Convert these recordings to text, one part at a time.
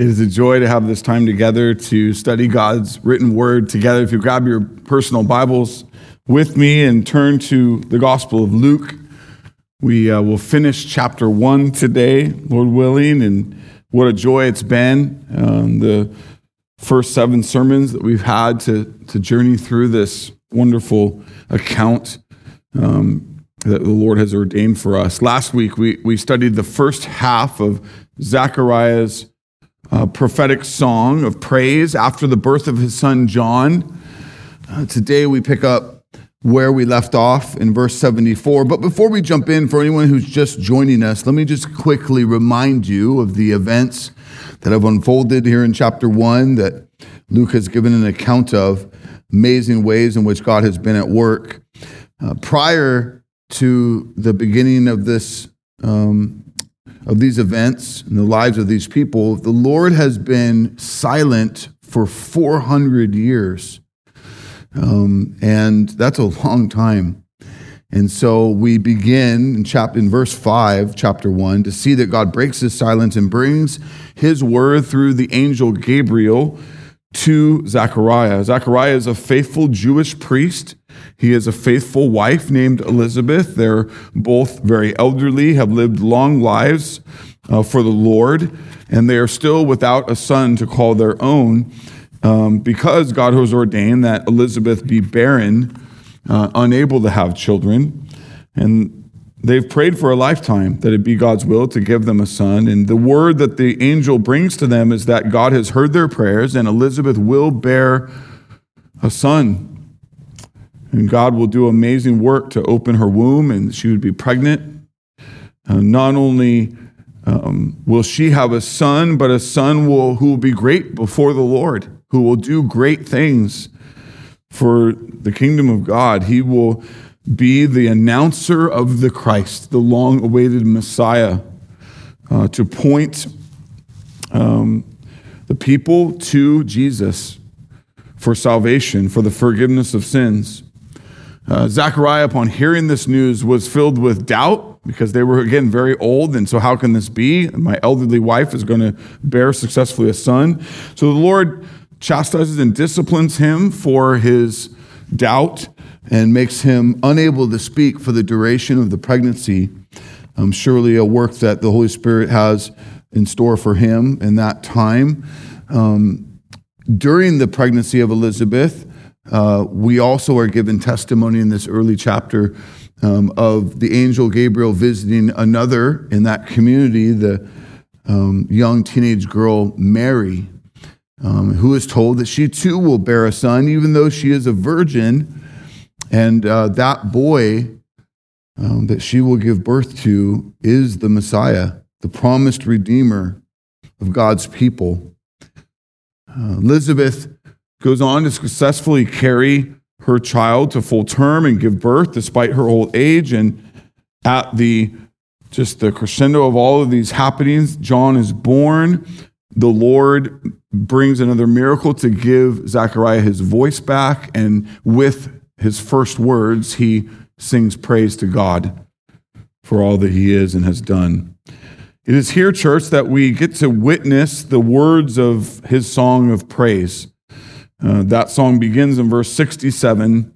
It is a joy to have this time together to study God's written word together. If you grab your personal Bibles with me and turn to the Gospel of Luke, we uh, will finish chapter one today, Lord willing. And what a joy it's been. Um, the first seven sermons that we've had to, to journey through this wonderful account um, that the Lord has ordained for us. Last week, we, we studied the first half of Zechariah's uh, prophetic song of praise after the birth of his son John. Uh, today we pick up where we left off in verse 74. But before we jump in, for anyone who's just joining us, let me just quickly remind you of the events that have unfolded here in chapter 1 that Luke has given an account of, amazing ways in which God has been at work. Uh, prior to the beginning of this um, of these events and the lives of these people, the Lord has been silent for 400 years. Um, and that's a long time. And so we begin in, chapter, in verse 5, chapter 1, to see that God breaks his silence and brings his word through the angel Gabriel to Zechariah. Zechariah is a faithful Jewish priest he has a faithful wife named Elizabeth. They're both very elderly, have lived long lives uh, for the Lord, and they are still without a son to call their own um, because God has ordained that Elizabeth be barren, uh, unable to have children. And they've prayed for a lifetime that it be God's will to give them a son. And the word that the angel brings to them is that God has heard their prayers and Elizabeth will bear a son and God will do amazing work to open her womb, and she would be pregnant. Uh, not only um, will she have a son, but a son will, who will be great before the Lord, who will do great things for the kingdom of God. He will be the announcer of the Christ, the long awaited Messiah, uh, to point um, the people to Jesus for salvation, for the forgiveness of sins. Uh, Zechariah, upon hearing this news, was filled with doubt because they were, again, very old. And so, how can this be? My elderly wife is going to bear successfully a son. So, the Lord chastises and disciplines him for his doubt and makes him unable to speak for the duration of the pregnancy. Um, surely, a work that the Holy Spirit has in store for him in that time. Um, during the pregnancy of Elizabeth, uh, we also are given testimony in this early chapter um, of the angel Gabriel visiting another in that community, the um, young teenage girl Mary, um, who is told that she too will bear a son, even though she is a virgin. And uh, that boy um, that she will give birth to is the Messiah, the promised Redeemer of God's people. Uh, Elizabeth goes on to successfully carry her child to full term and give birth despite her old age. And at the just the crescendo of all of these happenings, John is born. The Lord brings another miracle to give Zechariah his voice back. And with his first words, he sings praise to God for all that he is and has done. It is here, church, that we get to witness the words of his song of praise. Uh, that song begins in verse 67.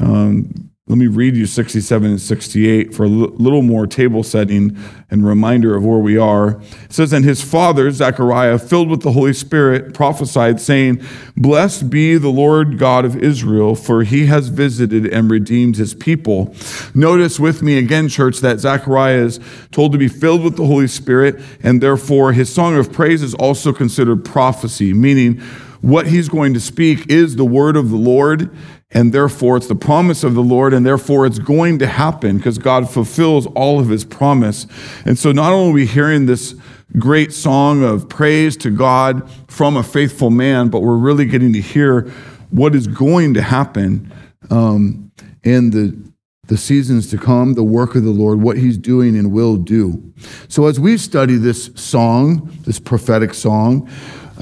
Um, let me read you 67 and 68 for a little more table setting and reminder of where we are. It says, And his father, Zechariah, filled with the Holy Spirit, prophesied, saying, Blessed be the Lord God of Israel, for he has visited and redeemed his people. Notice with me again, church, that Zechariah is told to be filled with the Holy Spirit, and therefore his song of praise is also considered prophecy, meaning, what he's going to speak is the word of the Lord, and therefore it's the promise of the Lord, and therefore it's going to happen because God fulfills all of his promise. And so not only are we hearing this great song of praise to God from a faithful man, but we're really getting to hear what is going to happen um, in the the seasons to come, the work of the Lord, what he's doing and will do. So, as we study this song, this prophetic song,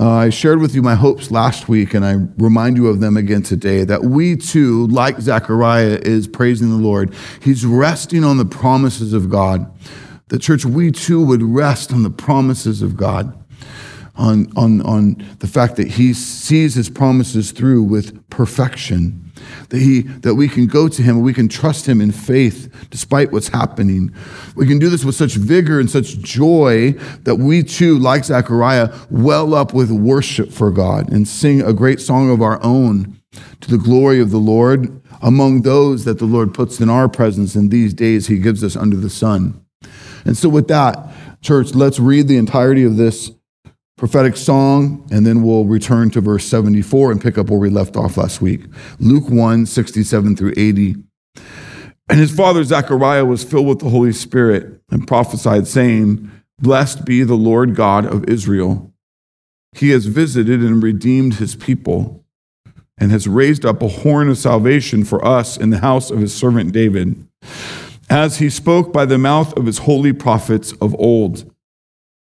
uh, I shared with you my hopes last week, and I remind you of them again today that we too, like Zechariah, is praising the Lord. He's resting on the promises of God. The church, we too would rest on the promises of God. on, on, on the fact that he sees his promises through with perfection. That, he, that we can go to him and we can trust him in faith despite what's happening. We can do this with such vigor and such joy that we too, like Zechariah, well up with worship for God and sing a great song of our own to the glory of the Lord among those that the Lord puts in our presence in these days he gives us under the sun. And so, with that, church, let's read the entirety of this prophetic song, and then we'll return to verse 74 and pick up where we left off last week. Luke 1 67 through 80. And his father Zechariah was filled with the Holy Spirit and prophesied, saying, Blessed be the Lord God of Israel. He has visited and redeemed his people and has raised up a horn of salvation for us in the house of his servant David, as he spoke by the mouth of his holy prophets of old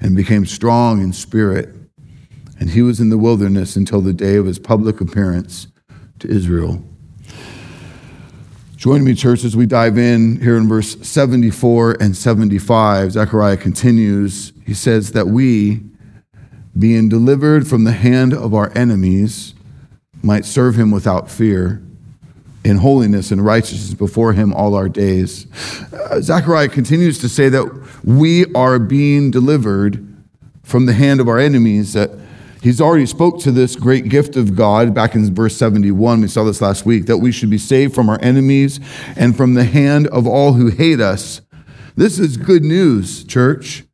and became strong in spirit. And he was in the wilderness until the day of his public appearance to Israel. Join me, church, as we dive in here in verse 74 and 75. Zechariah continues. He says that we, being delivered from the hand of our enemies, might serve him without fear in holiness and righteousness before him all our days. Uh, Zechariah continues to say that we are being delivered from the hand of our enemies. That he's already spoke to this great gift of God back in verse 71. We saw this last week that we should be saved from our enemies and from the hand of all who hate us. This is good news, church.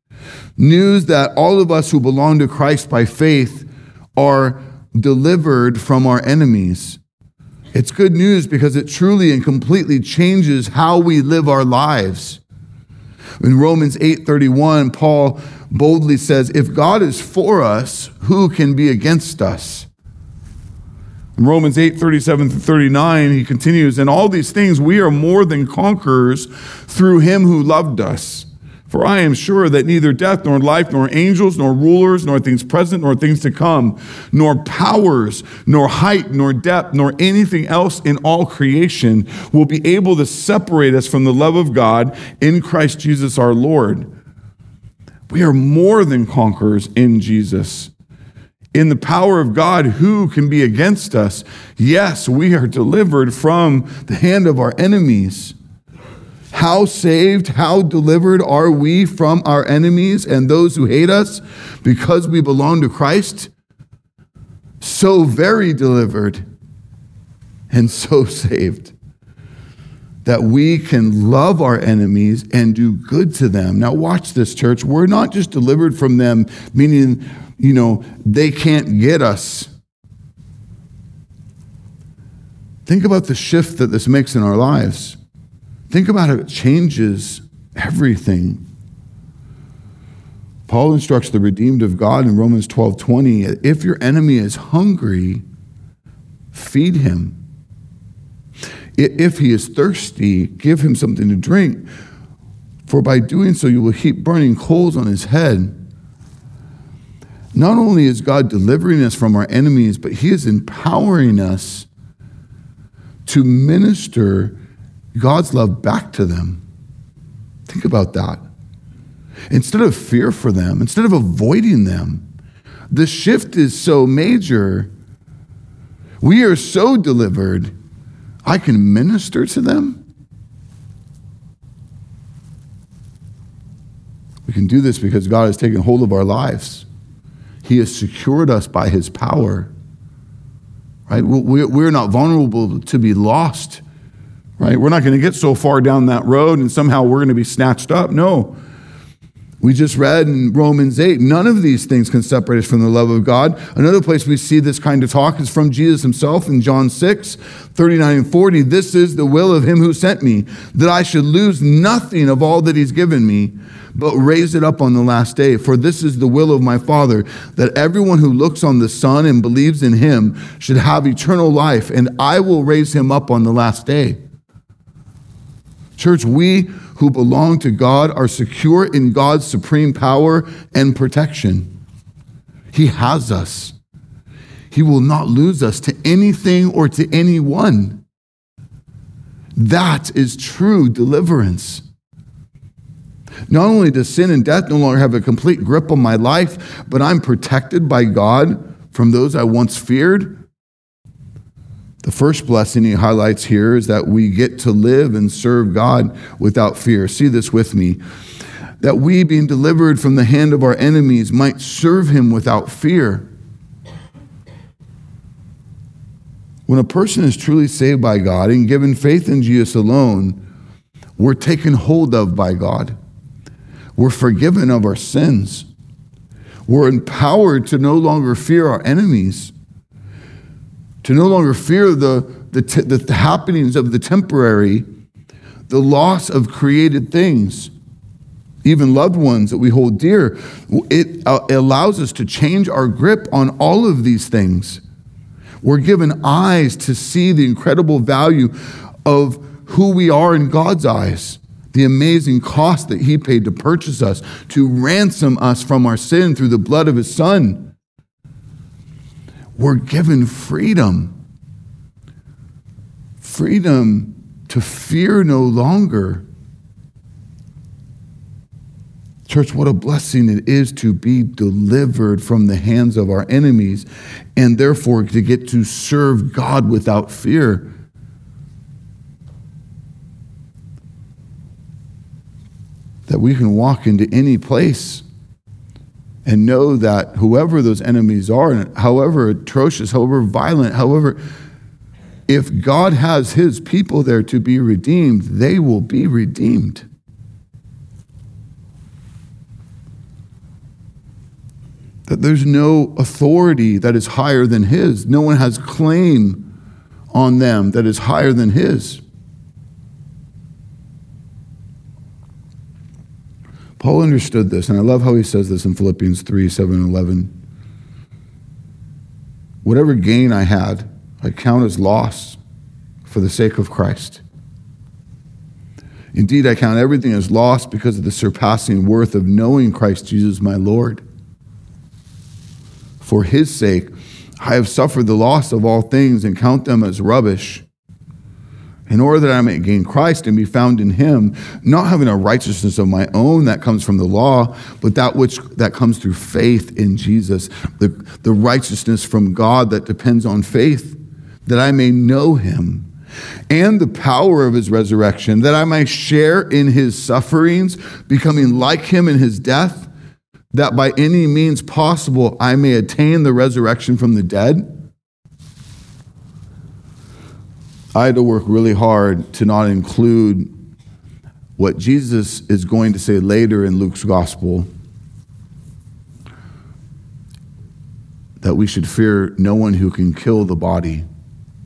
News that all of us who belong to Christ by faith are delivered from our enemies. It's good news because it truly and completely changes how we live our lives. In Romans 8:31, Paul boldly says, "If God is for us, who can be against us?" In Romans 8:37 through 39, he continues, "In all these things we are more than conquerors through him who loved us." For I am sure that neither death, nor life, nor angels, nor rulers, nor things present, nor things to come, nor powers, nor height, nor depth, nor anything else in all creation will be able to separate us from the love of God in Christ Jesus our Lord. We are more than conquerors in Jesus. In the power of God, who can be against us? Yes, we are delivered from the hand of our enemies. How saved, how delivered are we from our enemies and those who hate us because we belong to Christ? So very delivered and so saved that we can love our enemies and do good to them. Now, watch this, church. We're not just delivered from them, meaning, you know, they can't get us. Think about the shift that this makes in our lives. Think about how it changes everything. Paul instructs the redeemed of God in Romans 12 20 if your enemy is hungry, feed him. If he is thirsty, give him something to drink, for by doing so you will heap burning coals on his head. Not only is God delivering us from our enemies, but he is empowering us to minister God's love back to them. Think about that. Instead of fear for them, instead of avoiding them, the shift is so major. We are so delivered, I can minister to them. We can do this because God has taken hold of our lives. He has secured us by His power. Right? We're not vulnerable to be lost. Right? We're not going to get so far down that road and somehow we're going to be snatched up. No. We just read in Romans 8, none of these things can separate us from the love of God. Another place we see this kind of talk is from Jesus himself in John 6, 39 and 40. This is the will of him who sent me, that I should lose nothing of all that he's given me, but raise it up on the last day. For this is the will of my Father, that everyone who looks on the Son and believes in him should have eternal life, and I will raise him up on the last day. Church, we who belong to God are secure in God's supreme power and protection. He has us. He will not lose us to anything or to anyone. That is true deliverance. Not only does sin and death no longer have a complete grip on my life, but I'm protected by God from those I once feared. The first blessing he highlights here is that we get to live and serve God without fear. See this with me. That we, being delivered from the hand of our enemies, might serve him without fear. When a person is truly saved by God and given faith in Jesus alone, we're taken hold of by God. We're forgiven of our sins. We're empowered to no longer fear our enemies, to no longer fear the, the, the happenings of the temporary, the loss of created things, even loved ones that we hold dear. It, uh, it allows us to change our grip on all of these things. We're given eyes to see the incredible value of who we are in God's eyes the amazing cost that he paid to purchase us, to ransom us from our sin through the blood of his son. We're given freedom. Freedom to fear no longer. Church, what a blessing it is to be delivered from the hands of our enemies and therefore to get to serve God without fear. that we can walk into any place and know that whoever those enemies are, and however atrocious, however violent, however, if God has his people there to be redeemed, they will be redeemed. That there's no authority that is higher than his. No one has claim on them that is higher than his. Paul understood this, and I love how he says this in Philippians 3 7 and 11. Whatever gain I had, I count as loss for the sake of Christ. Indeed, I count everything as loss because of the surpassing worth of knowing Christ Jesus my Lord. For his sake, I have suffered the loss of all things and count them as rubbish in order that I may gain Christ and be found in him, not having a righteousness of my own that comes from the law, but that which that comes through faith in Jesus, the, the righteousness from God that depends on faith, that I may know him and the power of his resurrection, that I may share in his sufferings, becoming like him in his death, that by any means possible I may attain the resurrection from the dead. I had to work really hard to not include what Jesus is going to say later in Luke's gospel that we should fear no one who can kill the body,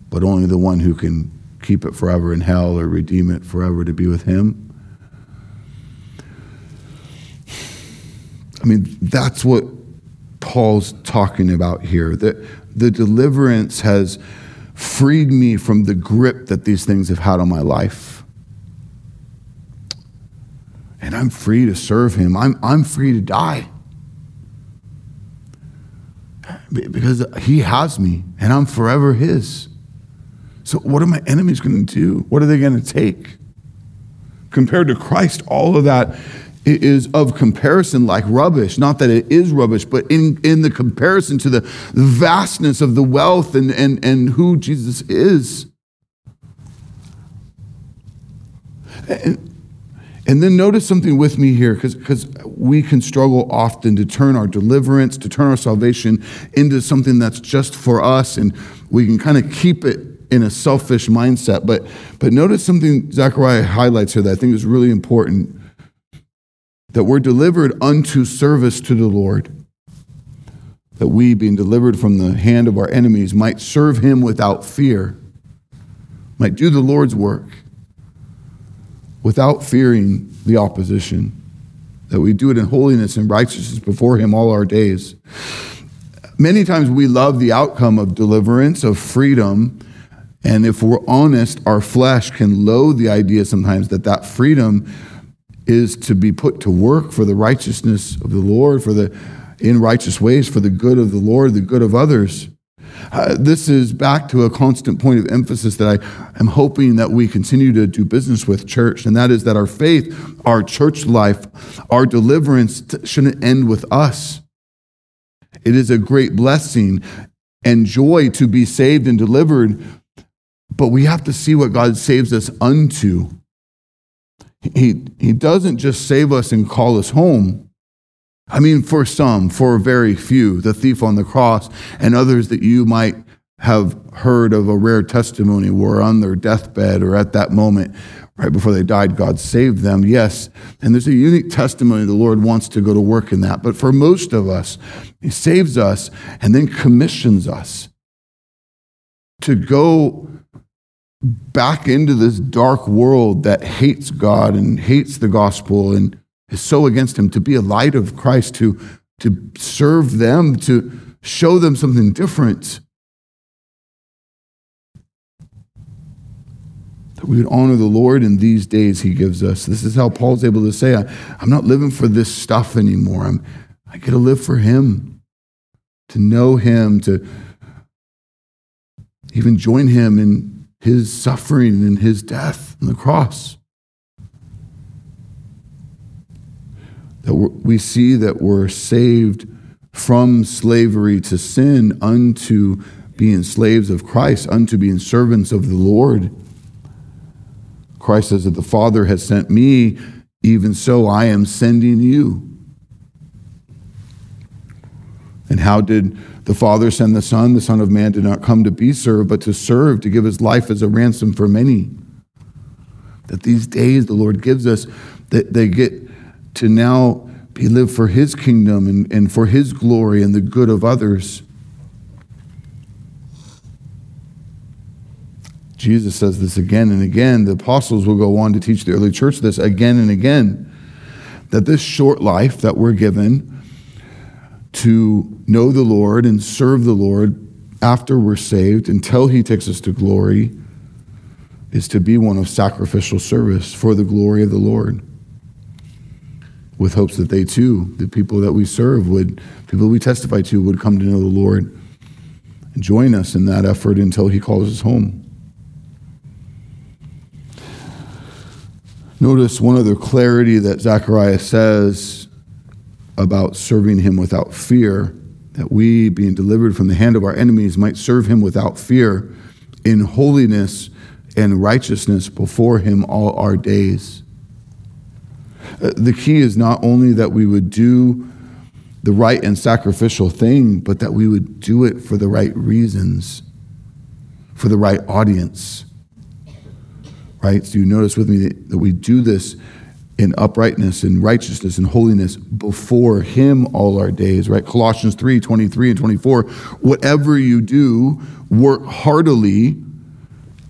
but only the one who can keep it forever in hell or redeem it forever to be with him. I mean, that's what Paul's talking about here. That the deliverance has freed me from the grip that these things have had on my life. And I'm free to serve him. I'm, I'm free to die. Because he has me and I'm forever his. So, what are my enemies going to do? What are they going to take? Compared to Christ, all of that is of comparison like rubbish. Not that it is rubbish, but in, in the comparison to the vastness of the wealth and, and, and who Jesus is. And And then notice something with me here, because we can struggle often to turn our deliverance, to turn our salvation into something that's just for us, and we can kind of keep it in a selfish mindset. But, but notice something Zechariah highlights here that I think is really important that we're delivered unto service to the Lord. That we, being delivered from the hand of our enemies, might serve him without fear, might do the Lord's work without fearing the opposition, that we do it in holiness and righteousness before Him all our days. Many times we love the outcome of deliverance, of freedom, and if we're honest, our flesh can loathe the idea sometimes that that freedom is to be put to work for the righteousness of the Lord, for the in righteous ways, for the good of the Lord, the good of others. Uh, this is back to a constant point of emphasis that I am hoping that we continue to do business with church, and that is that our faith, our church life, our deliverance shouldn't end with us. It is a great blessing and joy to be saved and delivered, but we have to see what God saves us unto. He, he doesn't just save us and call us home. I mean, for some, for very few, the thief on the cross, and others that you might have heard of a rare testimony were on their deathbed or at that moment, right before they died, God saved them. Yes. And there's a unique testimony the Lord wants to go to work in that. But for most of us, He saves us and then commissions us to go back into this dark world that hates God and hates the gospel and is so against him, to be a light of Christ, to, to serve them, to show them something different. That we would honor the Lord in these days he gives us. This is how Paul's able to say, I'm not living for this stuff anymore. I'm, I get to live for him, to know him, to even join him in his suffering and his death on the cross. that we see that we're saved from slavery to sin unto being slaves of Christ, unto being servants of the Lord. Christ says that the Father has sent me, even so I am sending you. And how did the Father send the Son? The Son of Man did not come to be served, but to serve, to give his life as a ransom for many. That these days the Lord gives us, that they get to now be lived for his kingdom and, and for his glory and the good of others. Jesus says this again and again. The apostles will go on to teach the early church this again and again that this short life that we're given to know the Lord and serve the Lord after we're saved until he takes us to glory is to be one of sacrificial service for the glory of the Lord with hopes that they too, the people that we serve, would, people we testify to, would come to know the Lord and join us in that effort until He calls us home. Notice one other clarity that Zechariah says about serving Him without fear, that we, being delivered from the hand of our enemies, might serve Him without fear in holiness and righteousness before Him all our days. Uh, the key is not only that we would do the right and sacrificial thing, but that we would do it for the right reasons, for the right audience. Right? So you notice with me that we do this in uprightness and righteousness and holiness before him all our days right colossians 3 23 and 24 whatever you do work heartily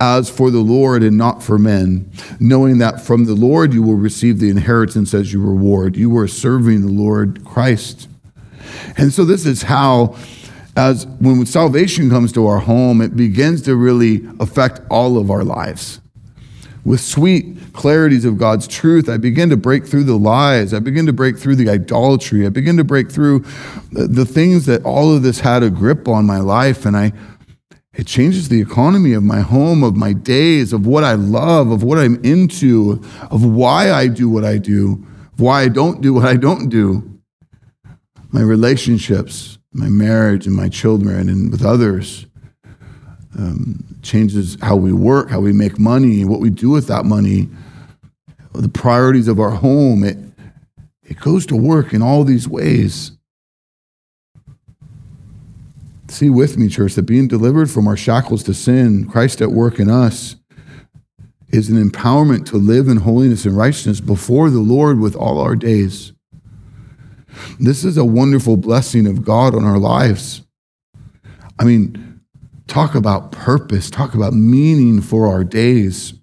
as for the Lord and not for men, knowing that from the Lord you will receive the inheritance as your reward. You are serving the Lord Christ. And so, this is how, as when salvation comes to our home, it begins to really affect all of our lives. With sweet clarities of God's truth, I begin to break through the lies. I begin to break through the idolatry. I begin to break through the things that all of this had a grip on my life. And I it changes the economy of my home, of my days, of what I love, of what I'm into, of why I do what I do, why I don't do what I don't do. My relationships, my marriage, and my children, and with others. Um, changes how we work, how we make money, what we do with that money, the priorities of our home. It, it goes to work in all these ways. See with me, church, that being delivered from our shackles to sin, Christ at work in us, is an empowerment to live in holiness and righteousness before the Lord with all our days. This is a wonderful blessing of God on our lives. I mean, talk about purpose, talk about meaning for our days.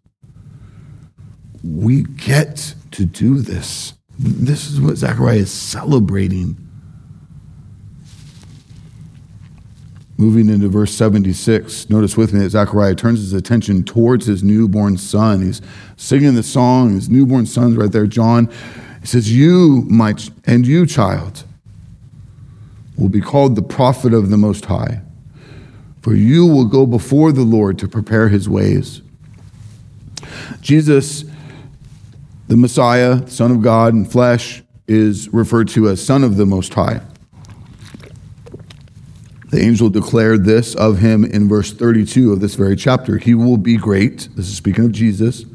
We get to do this. This is what Zechariah is celebrating. Moving into verse 76, notice with me that Zechariah turns his attention towards his newborn son. He's singing the song, his newborn son's right there, John. He says, You, my, and you, child, will be called the prophet of the Most High, for you will go before the Lord to prepare his ways. Jesus, the Messiah, Son of God in flesh, is referred to as Son of the Most High. The angel declared this of him in verse 32 of this very chapter. He will be great. This is speaking of Jesus.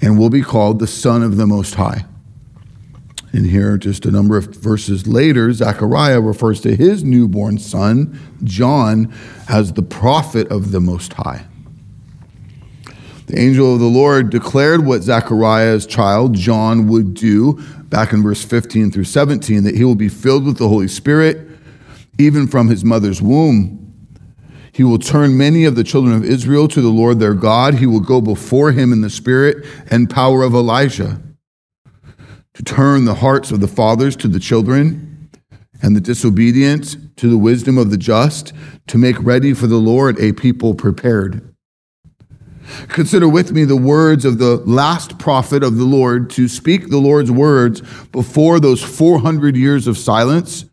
And will be called the Son of the Most High. And here, just a number of verses later, Zechariah refers to his newborn son, John, as the prophet of the Most High. The angel of the Lord declared what Zechariah's child, John, would do back in verse 15 through 17 that he will be filled with the Holy Spirit even from his mother's womb. He will turn many of the children of Israel to the Lord their God. He will go before him in the spirit and power of Elijah to turn the hearts of the fathers to the children and the disobedient to the wisdom of the just, to make ready for the Lord a people prepared. Consider with me the words of the last prophet of the Lord to speak the Lord's words before those 400 years of silence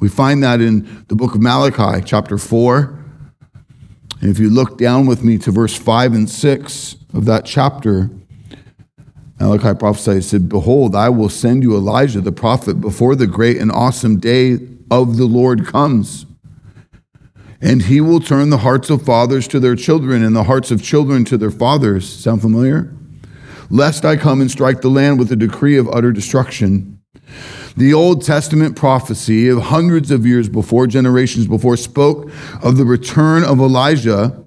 we find that in the book of Malachi, chapter 4. And if you look down with me to verse 5 and 6 of that chapter, Malachi prophesied, he said, Behold, I will send you Elijah the prophet before the great and awesome day of the Lord comes. And he will turn the hearts of fathers to their children and the hearts of children to their fathers. Sound familiar? Lest I come and strike the land with a decree of utter destruction. The Old Testament prophecy of hundreds of years before, generations before, spoke of the return of Elijah.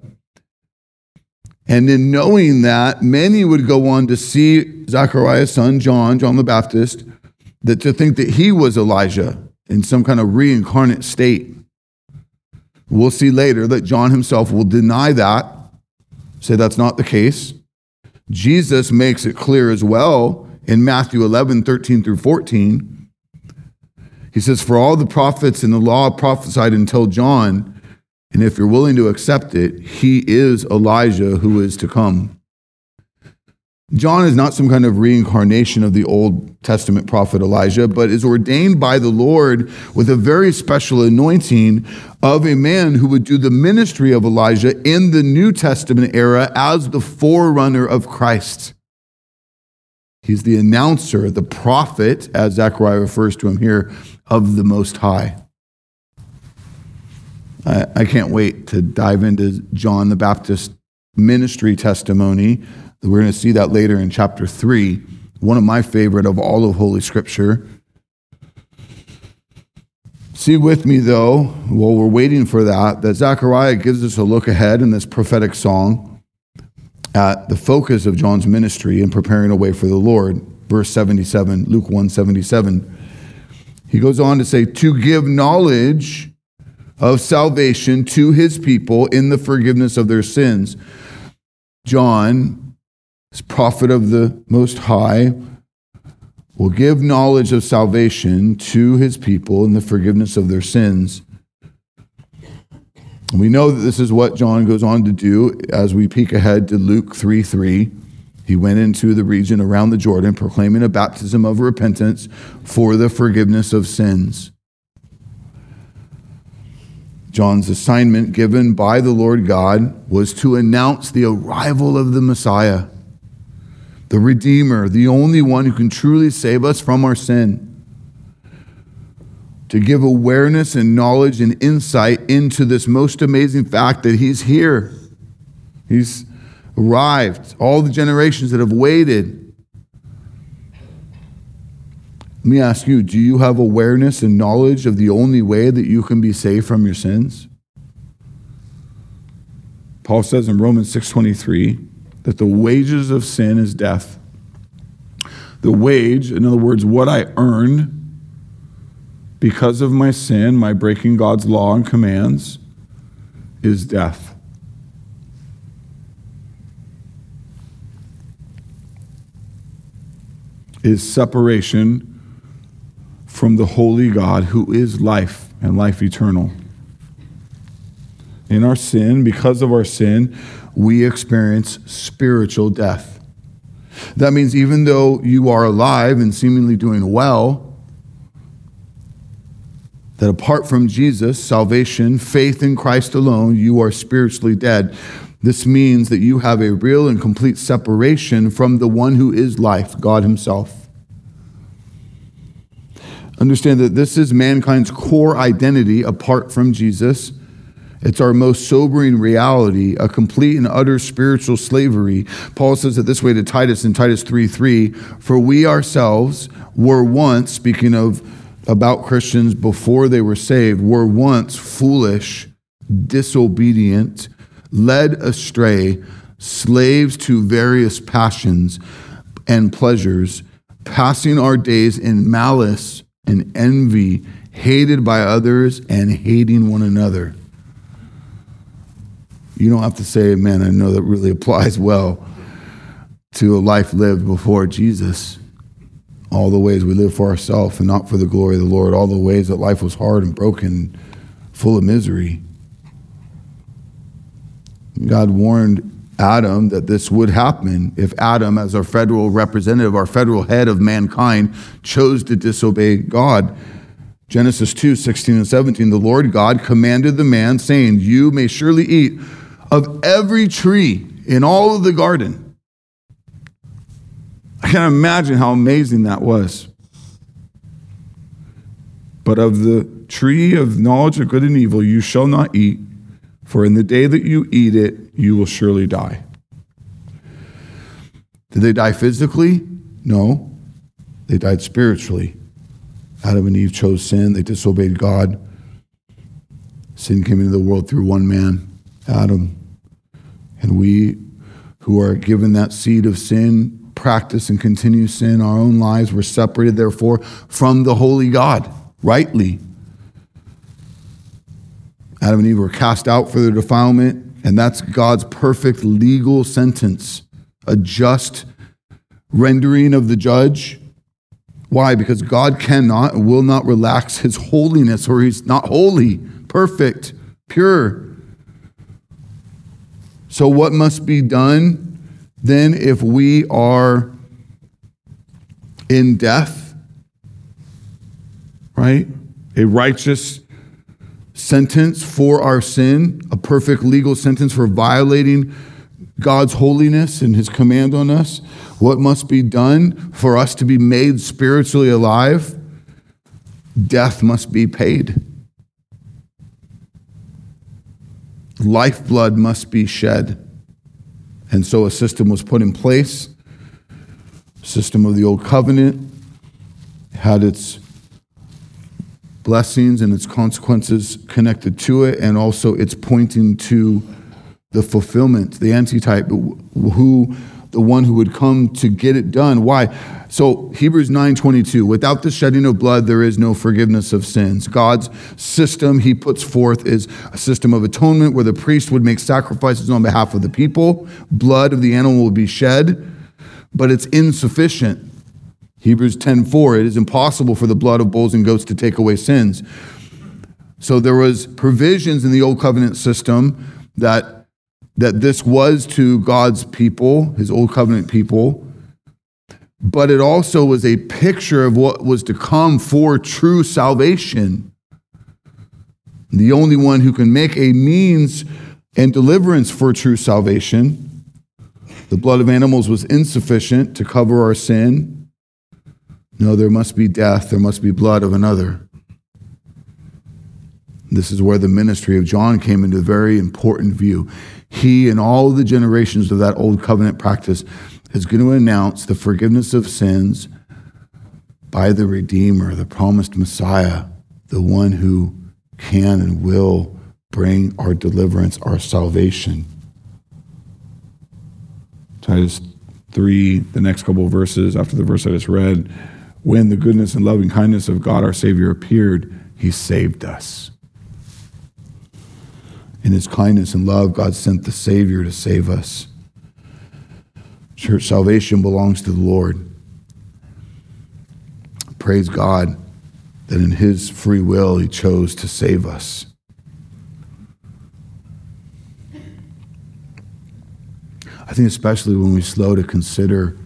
And in knowing that, many would go on to see Zechariah's son, John, John the Baptist, that to think that he was Elijah in some kind of reincarnate state. We'll see later that John himself will deny that, say that's not the case. Jesus makes it clear as well in Matthew 11, 13 through 14 he says, For all the prophets in the law prophesied until John, and if you're willing to accept it, he is Elijah who is to come. John is not some kind of reincarnation of the Old Testament prophet Elijah, but is ordained by the Lord with a very special anointing of a man who would do the ministry of Elijah in the New Testament era as the forerunner of Christ. He's the announcer, the prophet, as Zechariah refers to him here, of the Most High. I, I can't wait to dive into John the Baptist ministry testimony. We're going to see that later in chapter 3, one of my favorite of all of Holy Scripture. See with me, though, while we're waiting for that, that Zechariah gives us a look ahead in this prophetic song at the focus of John's ministry in preparing a way for the Lord. Verse 77, Luke 1 77. He goes on to say, to give knowledge of salvation to his people in the forgiveness of their sins. John, as prophet of the Most High, will give knowledge of salvation to his people in the forgiveness of their sins. We know that this is what John goes on to do as we peek ahead to Luke 3 3. He went into the region around the Jordan, proclaiming a baptism of repentance for the forgiveness of sins. John's assignment given by the Lord God was to announce the arrival of the Messiah, the Redeemer, the only one who can truly save us from our sin. To give awareness and knowledge and insight into this most amazing fact that He's here. He's arrived, all the generations that have waited. Let me ask you do you have awareness and knowledge of the only way that you can be saved from your sins? Paul says in Romans 6:23 that the wages of sin is death. The wage, in other words, what I earn because of my sin, my breaking God's law and commands, is death. Is separation from the holy God who is life and life eternal. In our sin, because of our sin, we experience spiritual death. That means even though you are alive and seemingly doing well, that apart from Jesus, salvation, faith in Christ alone, you are spiritually dead. This means that you have a real and complete separation from the one who is life, God Himself. Understand that this is mankind's core identity apart from Jesus. It's our most sobering reality, a complete and utter spiritual slavery. Paul says it this way to Titus in Titus 3 3 For we ourselves were once, speaking of about Christians before they were saved, were once foolish, disobedient, led astray, slaves to various passions and pleasures, passing our days in malice and envy, hated by others and hating one another. You don't have to say, amen. I know that really applies well to a life lived before Jesus. All the ways we live for ourselves and not for the glory of the Lord, all the ways that life was hard and broken, full of misery. God warned Adam that this would happen if Adam, as our federal representative, our federal head of mankind, chose to disobey God. Genesis 2 16 and 17, the Lord God commanded the man, saying, You may surely eat of every tree in all of the garden. I can't imagine how amazing that was. But of the tree of knowledge of good and evil you shall not eat, for in the day that you eat it, you will surely die. Did they die physically? No. They died spiritually. Adam and Eve chose sin, they disobeyed God. Sin came into the world through one man, Adam. And we who are given that seed of sin practice and continue sin, our own lives We're separated, therefore, from the holy God, rightly. Adam and Eve were cast out for their defilement, and that's God's perfect legal sentence, a just rendering of the judge. Why? Because God cannot and will not relax his holiness, or he's not holy, perfect, pure. So, what must be done then if we are in death? Right? A righteous sentence for our sin, a perfect legal sentence for violating God's holiness and his command on us. What must be done for us to be made spiritually alive? Death must be paid. lifeblood must be shed. And so a system was put in place. System of the old covenant had its blessings and its consequences connected to it, and also it's pointing to the fulfillment, the antitype, who the one who would come to get it done. Why? So Hebrews 9:22, without the shedding of blood there is no forgiveness of sins. God's system he puts forth is a system of atonement where the priest would make sacrifices on behalf of the people. Blood of the animal would be shed, but it's insufficient. Hebrews 10:4, it is impossible for the blood of bulls and goats to take away sins. So there was provisions in the old covenant system that that this was to God's people, his old covenant people, but it also was a picture of what was to come for true salvation. The only one who can make a means and deliverance for true salvation. The blood of animals was insufficient to cover our sin. No, there must be death, there must be blood of another. This is where the ministry of John came into a very important view. He and all the generations of that old covenant practice is going to announce the forgiveness of sins by the Redeemer, the promised Messiah, the one who can and will bring our deliverance, our salvation. Titus 3, the next couple of verses after the verse I just read, when the goodness and loving kindness of God our Savior appeared, he saved us. In his kindness and love, God sent the Savior to save us. Church salvation belongs to the Lord. Praise God that in his free will he chose to save us. I think, especially when we slow to consider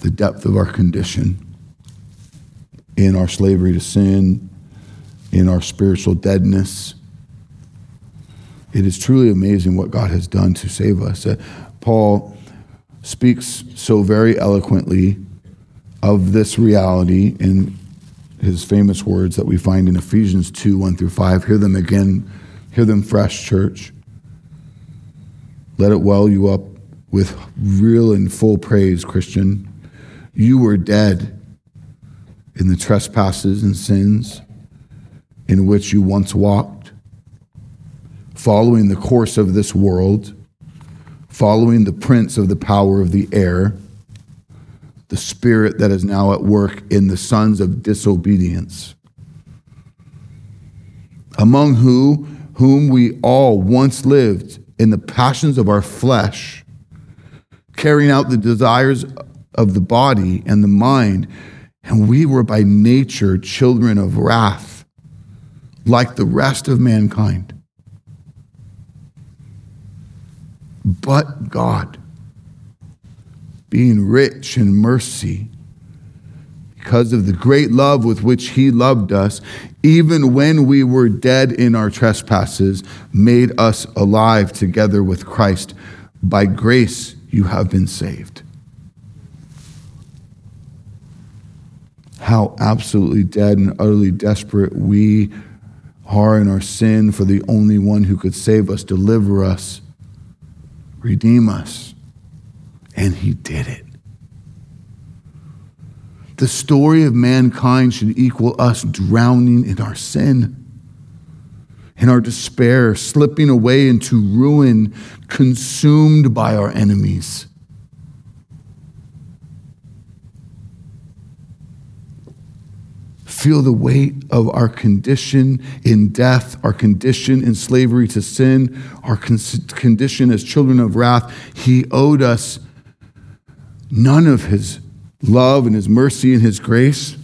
the depth of our condition in our slavery to sin, in our spiritual deadness. It is truly amazing what God has done to save us. Uh, Paul speaks so very eloquently of this reality in his famous words that we find in Ephesians 2 1 through 5. Hear them again, hear them fresh, church. Let it well you up with real and full praise, Christian. You were dead in the trespasses and sins in which you once walked, following the course of this world, following the prince of the power of the air, the spirit that is now at work in the sons of disobedience, among who whom we all once lived in the passions of our flesh, carrying out the desires of the body and the mind. And we were by nature children of wrath, like the rest of mankind. But God, being rich in mercy, because of the great love with which He loved us, even when we were dead in our trespasses, made us alive together with Christ. By grace you have been saved. How absolutely dead and utterly desperate we are in our sin for the only one who could save us, deliver us, redeem us. And he did it. The story of mankind should equal us drowning in our sin, in our despair, slipping away into ruin, consumed by our enemies. Feel the weight of our condition in death, our condition in slavery to sin, our condition as children of wrath. He owed us none of his love and His mercy and His grace.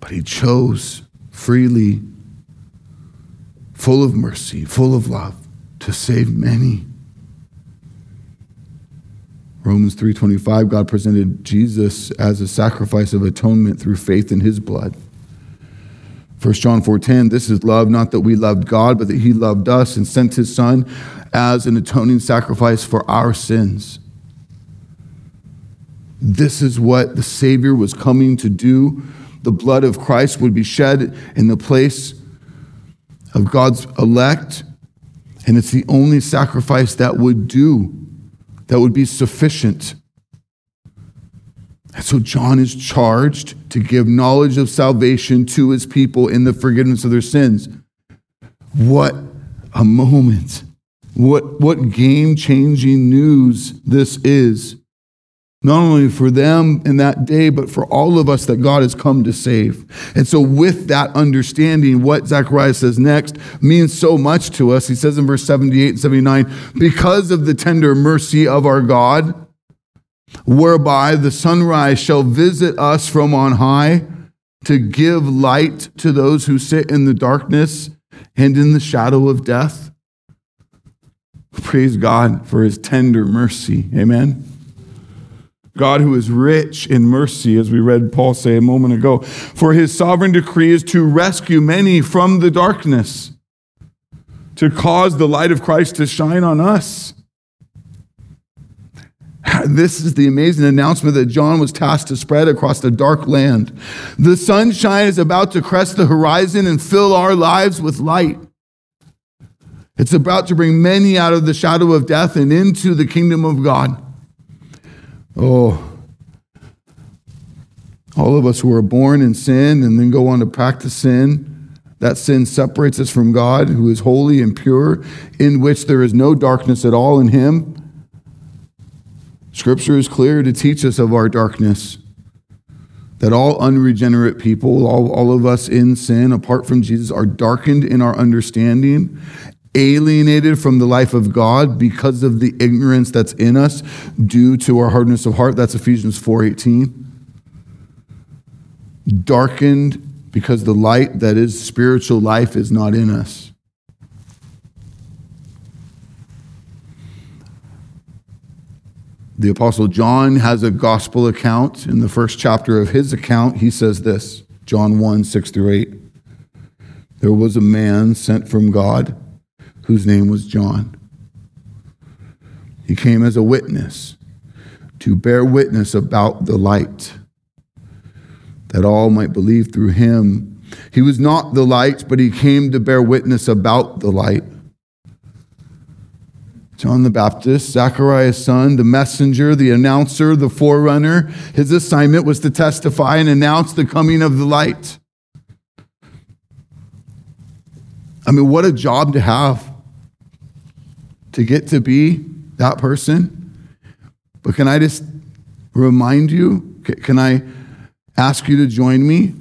But He chose freely, full of mercy, full of love, to save many. Romans 3:25 God presented Jesus as a sacrifice of atonement through faith in his blood. 1 John 4:10 This is love not that we loved God but that he loved us and sent his son as an atoning sacrifice for our sins. This is what the savior was coming to do. The blood of Christ would be shed in the place of God's elect and it's the only sacrifice that would do that would be sufficient and so John is charged to give knowledge of salvation to his people in the forgiveness of their sins. What a moment. What, what game changing news this is. Not only for them in that day, but for all of us that God has come to save. And so, with that understanding, what Zechariah says next means so much to us. He says in verse 78 and 79 because of the tender mercy of our God, whereby the sunrise shall visit us from on high to give light to those who sit in the darkness and in the shadow of death. Praise God for his tender mercy. Amen. God, who is rich in mercy, as we read Paul say a moment ago, for his sovereign decree is to rescue many from the darkness, to cause the light of Christ to shine on us. This is the amazing announcement that John was tasked to spread across the dark land. The sunshine is about to crest the horizon and fill our lives with light. It's about to bring many out of the shadow of death and into the kingdom of God. Oh, all of us who are born in sin and then go on to practice sin, that sin separates us from God, who is holy and pure, in which there is no darkness at all in him. Scripture is clear to teach us of our darkness. That all unregenerate people, all, all of us in sin, apart from Jesus, are darkened in our understanding, alienated from the life of God because of the ignorance that's in us due to our hardness of heart. That's Ephesians 4:18. Darkened because the light that is spiritual life is not in us. The Apostle John has a gospel account. In the first chapter of his account, he says this John 1 6 through 8. There was a man sent from God whose name was John. He came as a witness to bear witness about the light, that all might believe through him. He was not the light, but he came to bear witness about the light. John the Baptist, Zechariah's son, the messenger, the announcer, the forerunner. His assignment was to testify and announce the coming of the light. I mean, what a job to have to get to be that person. But can I just remind you? Can I ask you to join me?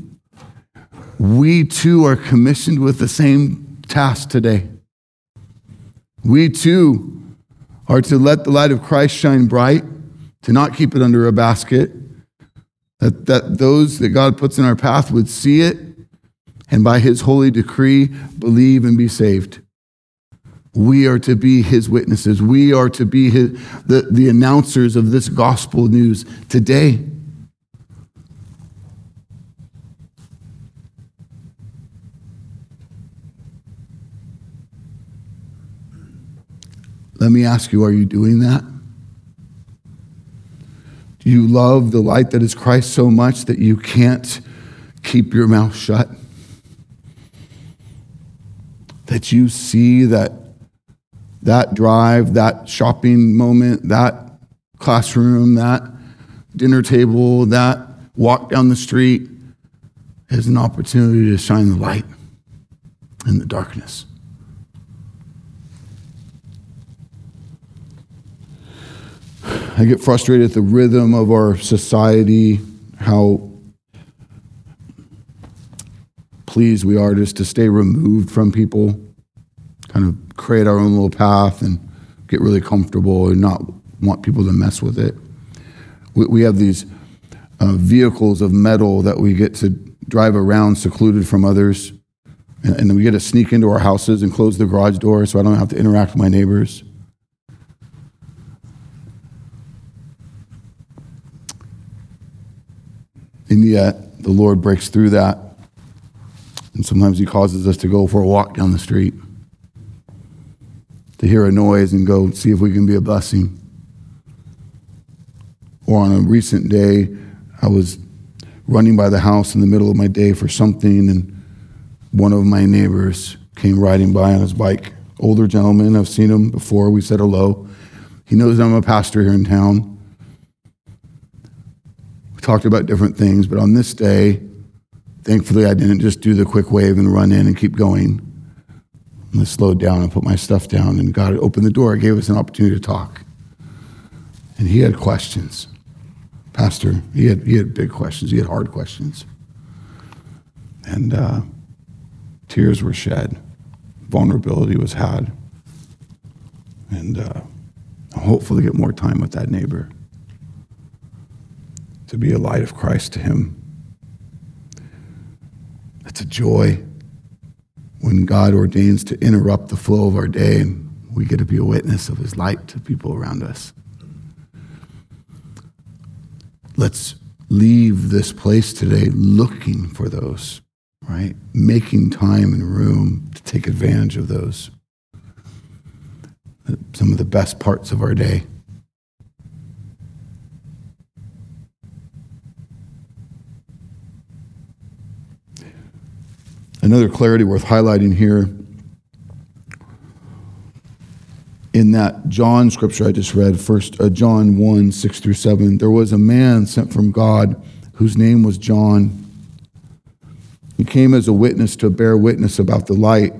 We too are commissioned with the same task today. We too are to let the light of Christ shine bright, to not keep it under a basket, that, that those that God puts in our path would see it and by his holy decree believe and be saved. We are to be his witnesses. We are to be his, the, the announcers of this gospel news today. Let me ask you, are you doing that? Do you love the light that is Christ so much that you can't keep your mouth shut? That you see that that drive, that shopping moment, that classroom, that dinner table, that walk down the street is an opportunity to shine the light in the darkness. I get frustrated at the rhythm of our society, how pleased we are just to stay removed from people, kind of create our own little path and get really comfortable and not want people to mess with it. We, we have these uh, vehicles of metal that we get to drive around secluded from others. And, and we get to sneak into our houses and close the garage door so I don't have to interact with my neighbors. And yet, the Lord breaks through that. And sometimes He causes us to go for a walk down the street, to hear a noise and go see if we can be a blessing. Or on a recent day, I was running by the house in the middle of my day for something, and one of my neighbors came riding by on his bike. Older gentleman, I've seen him before. We said hello. He knows I'm a pastor here in town We talked about different things, but on this day, thankfully, I didn't just do the quick wave and run in and keep going. I slowed down and put my stuff down, and God opened the door. gave us an opportunity to talk. And he had questions. Pastor, he had, he had big questions, he had hard questions. And uh, tears were shed, vulnerability was had. And uh, I'm hopeful to get more time with that neighbor to be a light of Christ to him. It's a joy when God ordains to interrupt the flow of our day we get to be a witness of his light to people around us. Let's leave this place today looking for those, right? Making time and room to take advantage of those. Some of the best parts of our day. Another clarity worth highlighting here in that John scripture I just read, first uh, John 1, 6 through 7, there was a man sent from God whose name was John. He came as a witness to bear witness about the light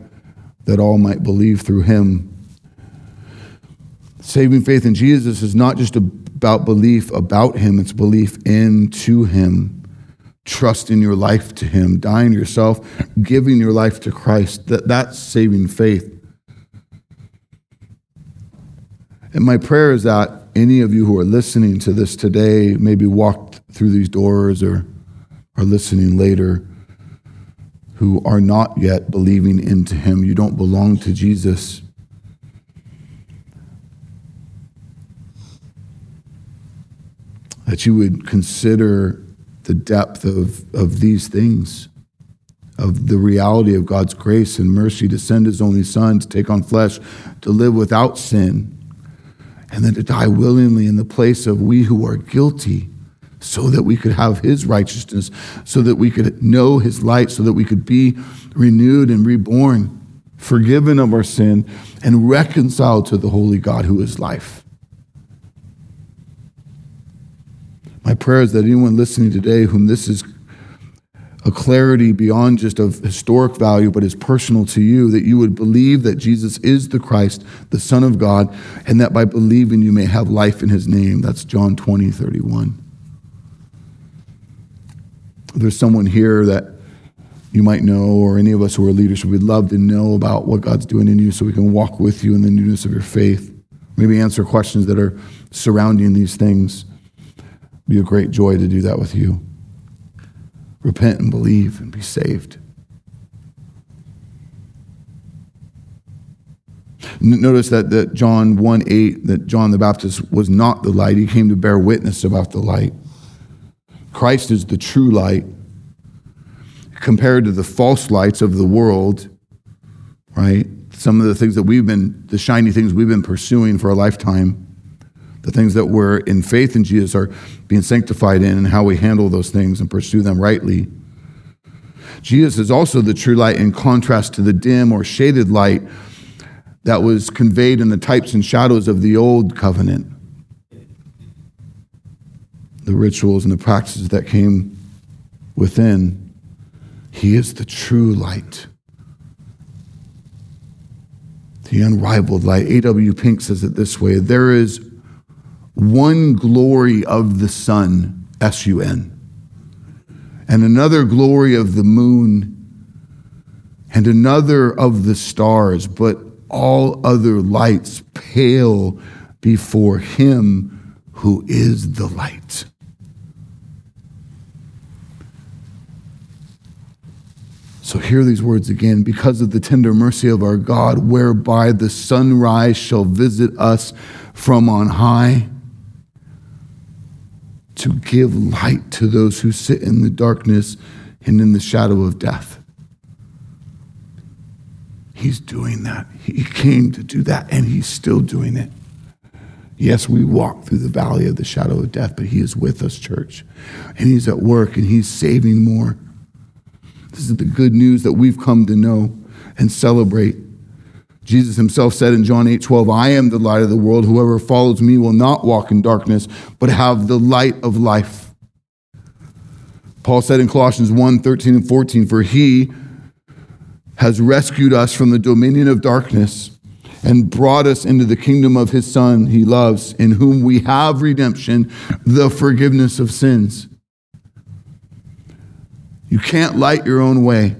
that all might believe through him. Saving faith in Jesus is not just about belief about him, it's belief into him. Trusting your life to him, dying yourself, giving your life to Christ. That, that's saving faith. And my prayer is that any of you who are listening to this today, maybe walked through these doors or are listening later, who are not yet believing into Him, you don't belong to Jesus. That you would consider the depth of, of these things, of the reality of God's grace and mercy to send His only Son to take on flesh, to live without sin and then to die willingly in the place of we who are guilty so that we could have his righteousness, so that we could know his light, so that we could be renewed and reborn, forgiven of our sin, and reconciled to the holy God who is life. My prayer is that anyone listening today whom this is a clarity beyond just of historic value, but is personal to you, that you would believe that Jesus is the Christ, the Son of God, and that by believing you may have life in his name. That's John 20, 31. There's someone here that you might know, or any of us who are leaders, we'd love to know about what God's doing in you so we can walk with you in the newness of your faith. Maybe answer questions that are surrounding these things. Be a great joy to do that with you repent and believe and be saved. Notice that, that John 1 8, that John the Baptist was not the light. He came to bear witness about the light. Christ is the true light compared to the false lights of the world, right? Some of the things that we've been, the shiny things we've been pursuing for a lifetime the things that we're in faith in Jesus are being sanctified in and how we handle those things and pursue them rightly. Jesus is also the true light in contrast to the dim or shaded light that was conveyed in the types and shadows of the old covenant. The rituals and the practices that came within. He is the true light. The unrivaled light. A.W. Pink says it this way there is one glory of the sun, S U N, and another glory of the moon, and another of the stars, but all other lights pale before him who is the light. So hear these words again because of the tender mercy of our God, whereby the sunrise shall visit us from on high to give light to those who sit in the darkness and in the shadow of death. He's doing that. He came to do that, and he's still doing it. Yes, we walk through the valley of the shadow of death, but he is with us, church. And he's at work and he's saving more. This is the good news that we've come to know and celebrate. Jesus himself said in John 8 12, I am the light of the world. Whoever follows me will not walk in darkness, but have the light of life. Paul said in Colossians 1 13 and 14, For he has rescued us from the dominion of darkness and brought us into the kingdom of his Son he loves, in whom we have redemption, the forgiveness of sins. You can't light your own way.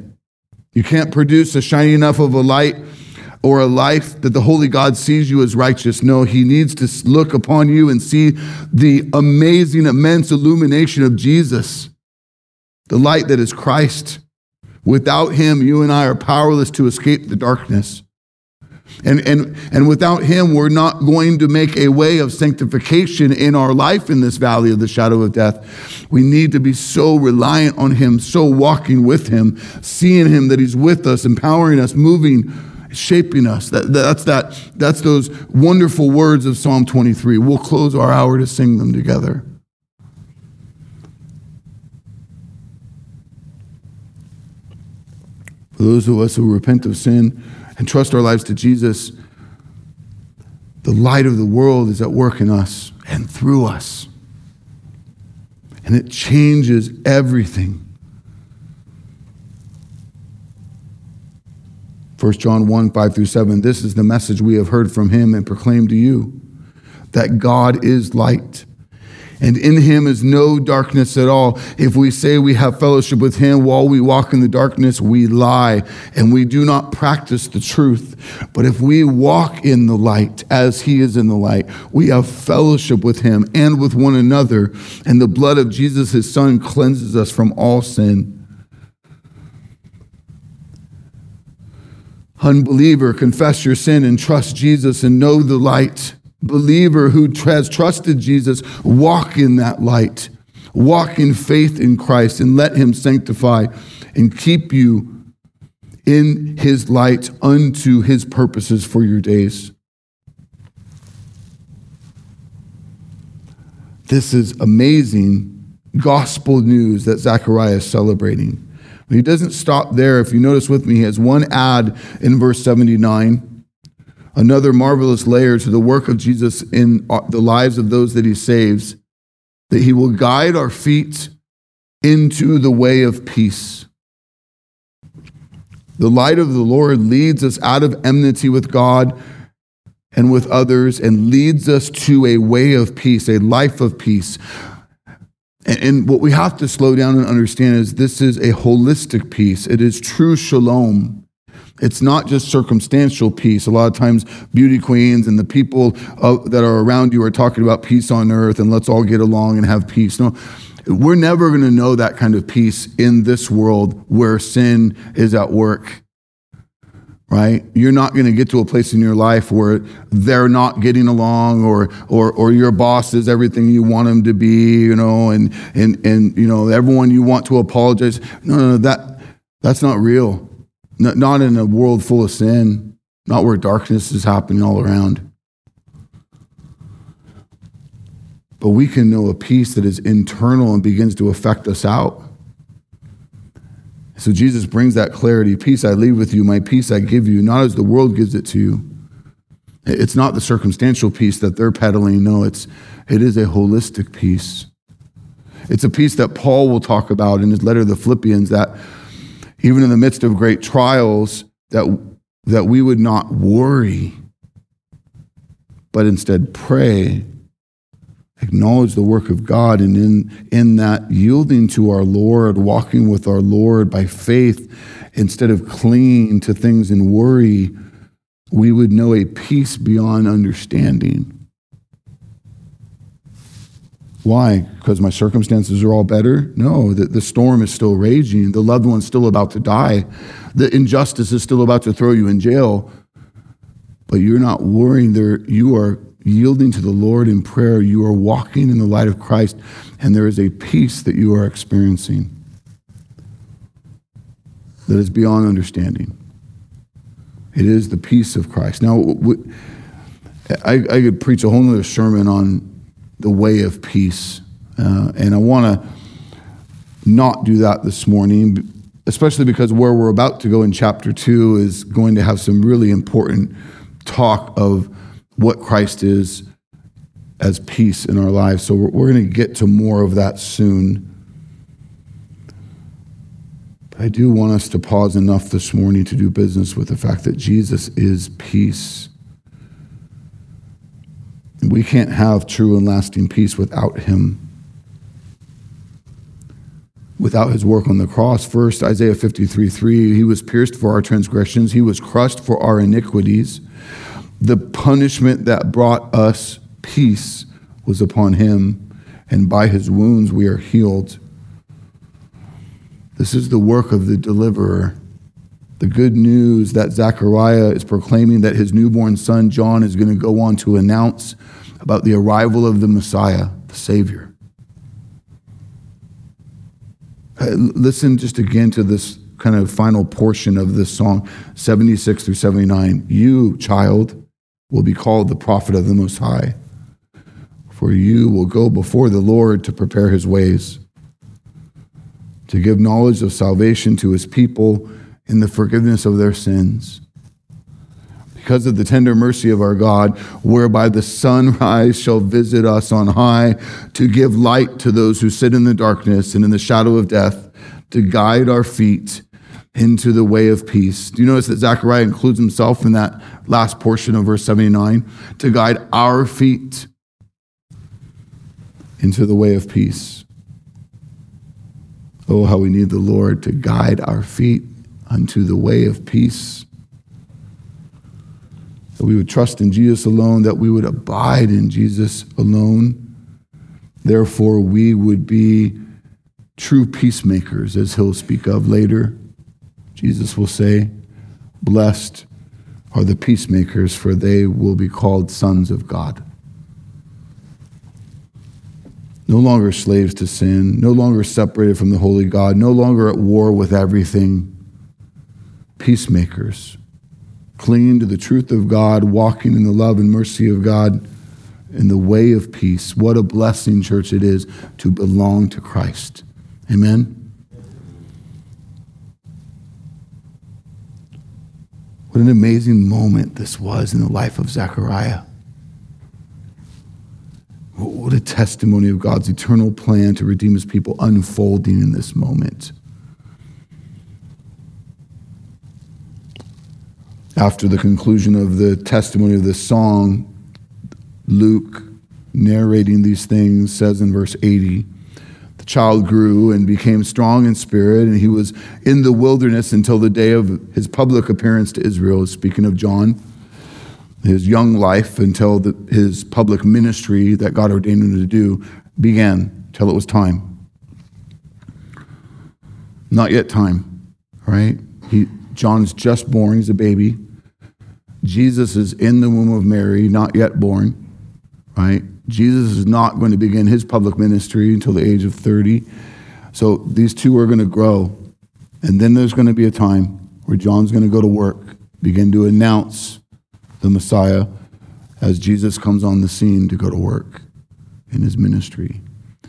You can't produce a shiny enough of a light or a life that the Holy God sees you as righteous. No, He needs to look upon you and see the amazing, immense illumination of Jesus, the light that is Christ. Without Him, you and I are powerless to escape the darkness. And, and, and without Him, we're not going to make a way of sanctification in our life in this valley of the shadow of death. We need to be so reliant on Him, so walking with Him, seeing Him that He's with us, empowering us, moving shaping us. That, that's, that, that's those wonderful words of Psalm 23. We'll close our hour to sing them together. For For those of us who repent of sin and trust our lives to Jesus, the light of the world is at work in us and through us. And it changes everything. 1 John 1 5 through 7. This is the message we have heard from him and proclaimed to you that God is light and in him is no darkness at all. If we say we have fellowship with him while we walk in the darkness, we lie and we do not practice the truth. But if we walk in the light as he is in the light, we have fellowship with him and with one another. And the blood of Jesus, his son, cleanses us from all sin. Unbeliever, confess your sin and trust Jesus and know the light believer who has trusted Jesus, walk in that light. Walk in faith in Christ and let him sanctify and keep you in his light unto his purposes for your days. This is amazing gospel news that Zechariah is celebrating. He doesn't stop there. If you notice with me, he has one add in verse 79 another marvelous layer to the work of Jesus in uh, the lives of those that he saves, that he will guide our feet into the way of peace. The light of the Lord leads us out of enmity with God and with others and leads us to a way of peace, a life of peace. And, what we have to slow down and understand is this is a holistic peace. It is true shalom. It's not just circumstantial peace. A lot of times, beauty queens and the people uh, that are around you are talking about peace on earth and let's all get along and have peace. No, we're never going to know that kind of peace in this world where sin is at work. Right? You're not going to get to a place in your life where they're not getting along or, or, or your boss is everything you want him to be, you know, and, and, and, you know, everyone you want to apologize. No, no, no that, that's not real. Not in a world full of sin, not where darkness is happening all around. But we can know a peace that is internal and begins to affect us out. So Jesus brings that clarity. Peace I leave with you, my peace I give you, not as the world gives it to you. It's not the circumstantial peace that they're peddling. No, it's it is a holistic peace. It's a peace that Paul will talk about in his letter to the Philippians that even in the midst of great trials, that, that we would not worry, but instead pray, acknowledge the work of God, and in, in that yielding to our Lord, walking with our Lord by faith, instead of clinging to things in worry, we would know a peace beyond understanding. Why? Because my circumstances are all better? No, the, the storm is still raging. The loved one's still about to die. The injustice is still about to throw you in jail. But you're not worrying there. You are yielding to the Lord in prayer. You are walking in the light of Christ, and there is a peace that you are experiencing that is beyond understanding. It is the peace of Christ. Now, I, could preach a whole other sermon on the way of peace. Uh, and I want to not do that this morning, especially because where we're about to go in chapter two is going to have some really important talk of what Christ is as peace in our lives. So we're, we're going to get to more of that soon. But I do want us to pause enough this morning to do business with the fact that Jesus is peace. We can't have true and lasting peace without him. Without his work on the cross. First, Isaiah 53 3, he was pierced for our transgressions, he was crushed for our iniquities. The punishment that brought us peace was upon him, and by his wounds we are healed. This is the work of the deliverer. The good news that Zechariah is proclaiming that his newborn son John is going to go on to announce about the arrival of the Messiah, the Savior. Uh, listen just again to this kind of final portion of this song, 76 through 79. You, child, will be called the prophet of the Most High, for you will go before the Lord to prepare his ways, to give knowledge of salvation to his people in the forgiveness of their sins. Because of the tender mercy of our God, whereby the sunrise shall visit us on high to give light to those who sit in the darkness and in the shadow of death, to guide our feet into the way of peace. Do you notice that Zechariah includes himself in that last portion of verse 79? To guide our feet into the way of peace. Oh, how we need the Lord to guide our feet unto the way of peace. That we would trust in Jesus alone, that we would abide in Jesus alone. Therefore, we would be true peacemakers, as he'll speak of later. Jesus will say, Blessed are the peacemakers, for they will be called sons of God no longer slaves to sin, no longer separated from the holy God, no longer at war with everything. Peacemakers, clinging to the truth of God, walking in the love and mercy of God in the way of peace. What a blessing, church, it is to belong to Christ. Amen. What an amazing moment this was in the life of Zechariah. What a testimony of God's eternal plan to redeem his people unfolding in this moment. After the conclusion of the testimony of this song, Luke, narrating these things, says in verse 80 The child grew and became strong in spirit, and he was in the wilderness until the day of his public appearance to Israel, speaking of John his young life until the, his public ministry that God ordained him to do began, till it was time. Not yet time, right? He, John's just born, he's a baby. Jesus is in the womb of Mary, not yet born, right? Jesus is not going to begin his public ministry until the age of 30. So these two are going to grow. And then there's going to be a time where John's going to go to work, begin to announce the Messiah as Jesus comes on the scene to go to work in his ministry. I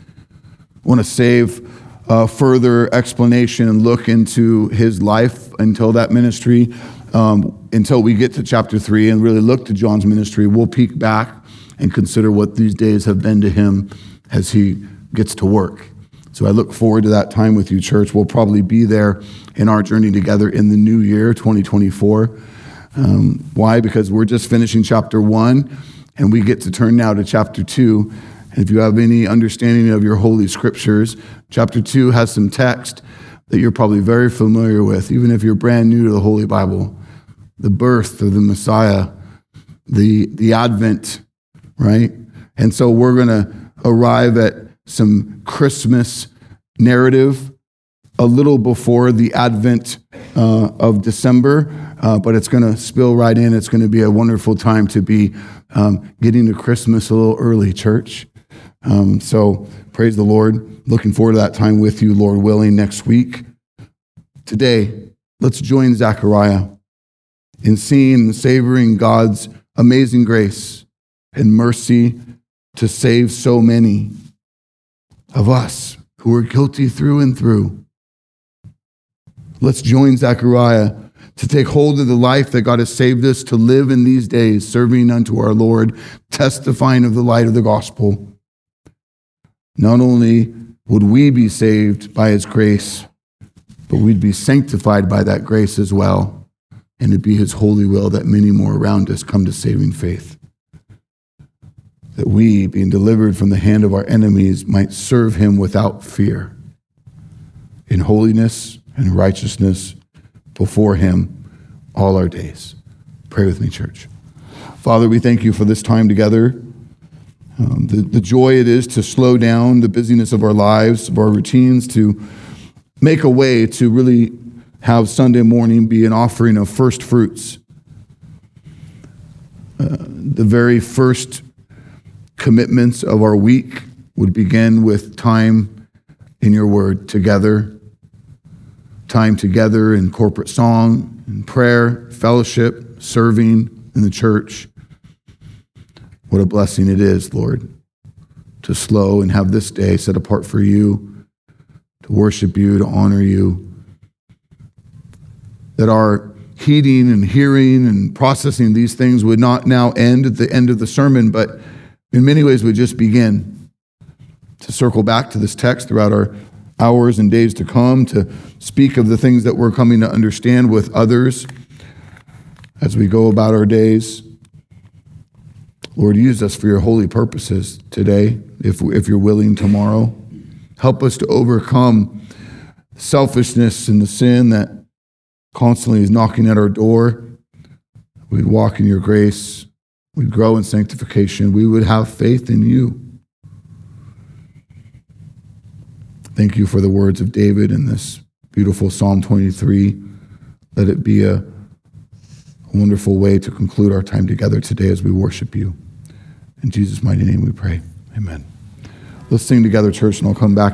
want to save a further explanation and look into his life until that ministry, um, until we get to chapter three and really look to John's ministry. We'll peek back and consider what these days have been to him as he gets to work. So I look forward to that time with you, church. We'll probably be there in our journey together in the new year, 2024. Um, why? Because we're just finishing chapter one, and we get to turn now to chapter two. And if you have any understanding of your holy scriptures, chapter two has some text that you're probably very familiar with, even if you're brand new to the Holy Bible. The birth of the Messiah, the, the Advent, right? And so we're going to arrive at some Christmas narrative a little before the Advent uh, of December uh, but it's going to spill right in. It's going to be a wonderful time to be um, getting to Christmas a little early, church. Um, so praise the Lord. Looking forward to that time with you, Lord willing, next week. Today, let's join Zechariah in seeing and savoring God's amazing grace and mercy to save so many of us who are guilty through and through. Let's join Zechariah to take hold of the life that God has saved us to live in these days, serving unto our Lord, testifying of the light of the gospel. Not only would we be saved by his grace, but we'd be sanctified by that grace as well. And it'd be his holy will that many more around us come to saving faith. That we, being delivered from the hand of our enemies, might serve him without fear in holiness and righteousness before Him all our days. Pray with me, church. Father, we thank you for this time together. Um, the, the joy it is to slow down the busyness of our lives, of our routines, to make a way to really have Sunday morning be an offering of first fruits. Uh, the very first commitments of our week would begin with time in your word together time together in corporate song and prayer, fellowship, serving in the church. What a blessing it is, Lord, to slow and have this day set apart for you, to worship you, to honor you. that our heeding and hearing and processing these things would not now end at the end of the sermon, but in many ways we just begin to circle back to this text throughout our hours and days to come, to speak of the things that we're coming to understand with others as we go about our days. Lord, use us for your holy purposes today, if, if you're willing tomorrow. Help us to overcome selfishness and the sin that constantly is knocking at our door. We'd walk in your grace. We'd grow in sanctification. We would have faith in you. Thank you for the words of David in this beautiful Psalm 23. Let it be a wonderful way to conclude our time together today as we worship you. In Jesus' mighty name we pray. Amen. Let's sing together, church, and I'll come back.